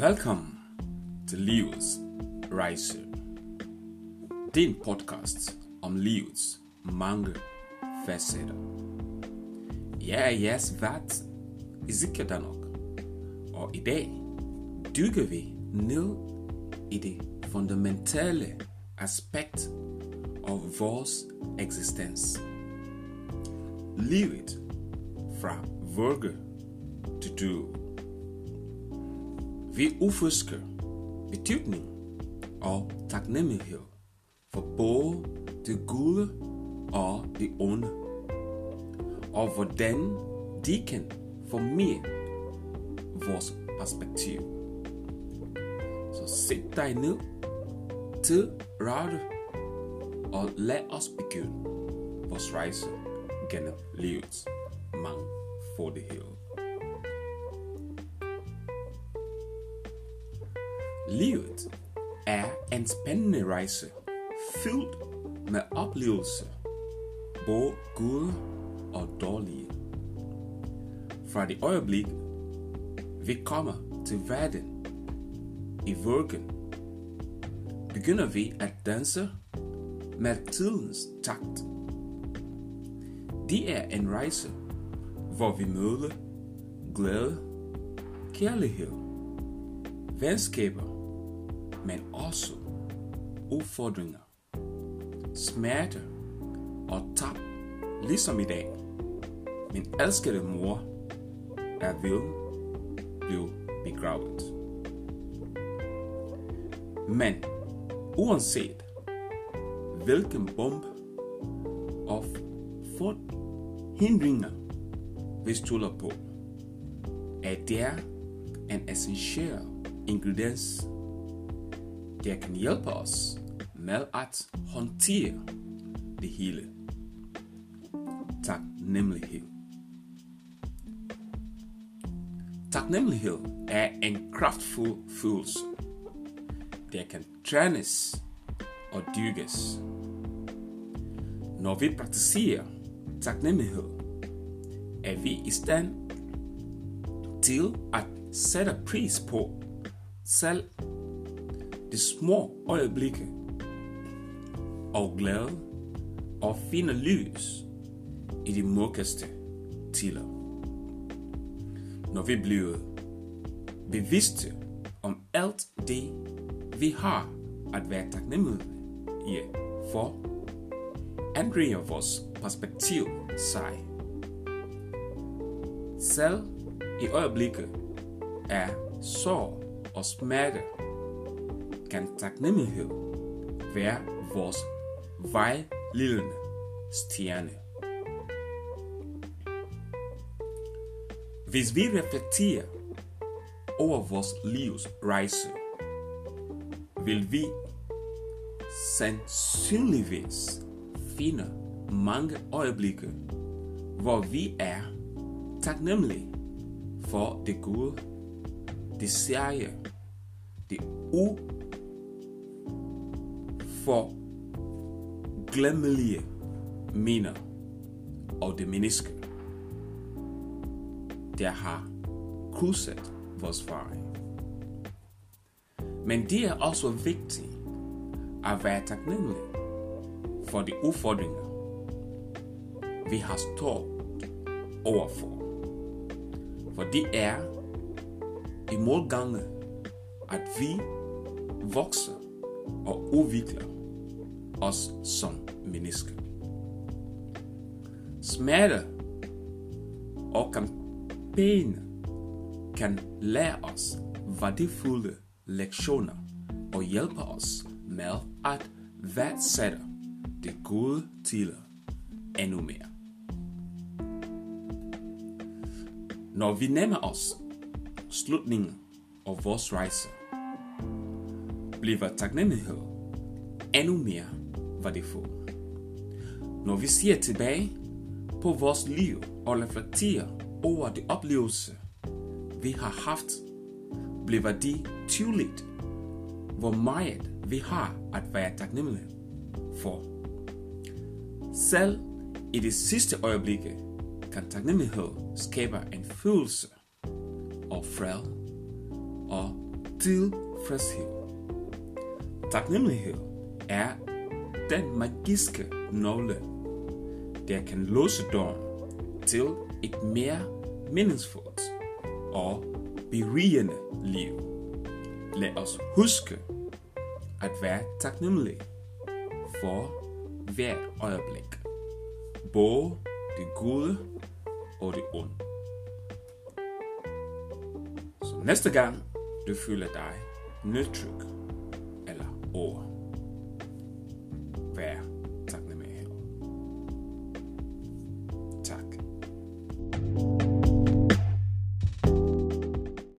Velkommen to Livets Rejse. Det er en podcast om livets mange facetter. Jeg er jeres vært, Ezekiel Danok, og i dag dykker vi ned i det fundamentale aspekt af. Livet fra vugge til død. Vi udforsker betydning og taknemmelighed for både det gode og det onde, og hvordan de kan formere vores perspektiv. Så sæt dig ned til rette og lad os begynde vores rejse gennem livets mangfoldighed. Livet er en spændende rejse, fyldt med oplevelser, både gode og dårlige. Fra det øjeblik, vi kommer til verden i vuggen, begynder vi at danse med tidens takt. Det er en rejse, hvor vi møder glæde, kærlighed, venskaber, men også udfordringer, smerte og tab, ligesom i dag. Min elskede mor er ved blive begravet. Men uanset hvilken bombe og hindringer vi stoler på, er der en essentiel ingrediens, der kan hjælpe os med at håndtere det hele. Taknemmelighed. Taknemmelighed er en kraftfuld følelse, der kan trænes og dyrkes. Når vi praktiserer taknemmelighed, er vi i stand til at sætte pris på selv de små øjeblikke og glæde og finde lys i de mørkeste tider. Når vi bliver bevidste om alt det, vi har at være taknemmelige for, ændrer vores perspektiv sig. Selv i øjeblikket er sorg og smerte kan taknemmelighed være vores vejledende stjerne. Hvis vi reflekterer over vores livs rejse, vil vi sandsynligvis finde mange øjeblikke, hvor vi er taknemmelige for det gode, det seje, det for glemmelige minder og det menneske, der har krydset vores vej. Men det er også vigtigt at være taknemmelig for de udfordringer, vi har stået overfor. For det er i målgange, at vi vokser og udvikler os som mennesker. Smerte og kampagne kan lære os værdifulde lektioner og hjælpe os med at værdsætte det gode til endnu mere. Når vi nærmer os slutningen af vores rejse, oplever taknemmelighed endnu mere værdifuld. Når vi ser tilbage på vores liv og reflekterer over de oplevelser, vi har haft, bliver det tydeligt, hvor meget vi har at være taknemmelige for. Selv i det sidste øjeblik kan taknemmelighed skabe en følelse af fred og tilfredshed. Taknemmelighed er den magiske nøgle, der kan låse døren til et mere meningsfuldt og berigende liv. Lad os huske at være taknemmelige for hver øjeblik. Både det gode og det onde. Så næste gang du føler dig nedtryk or.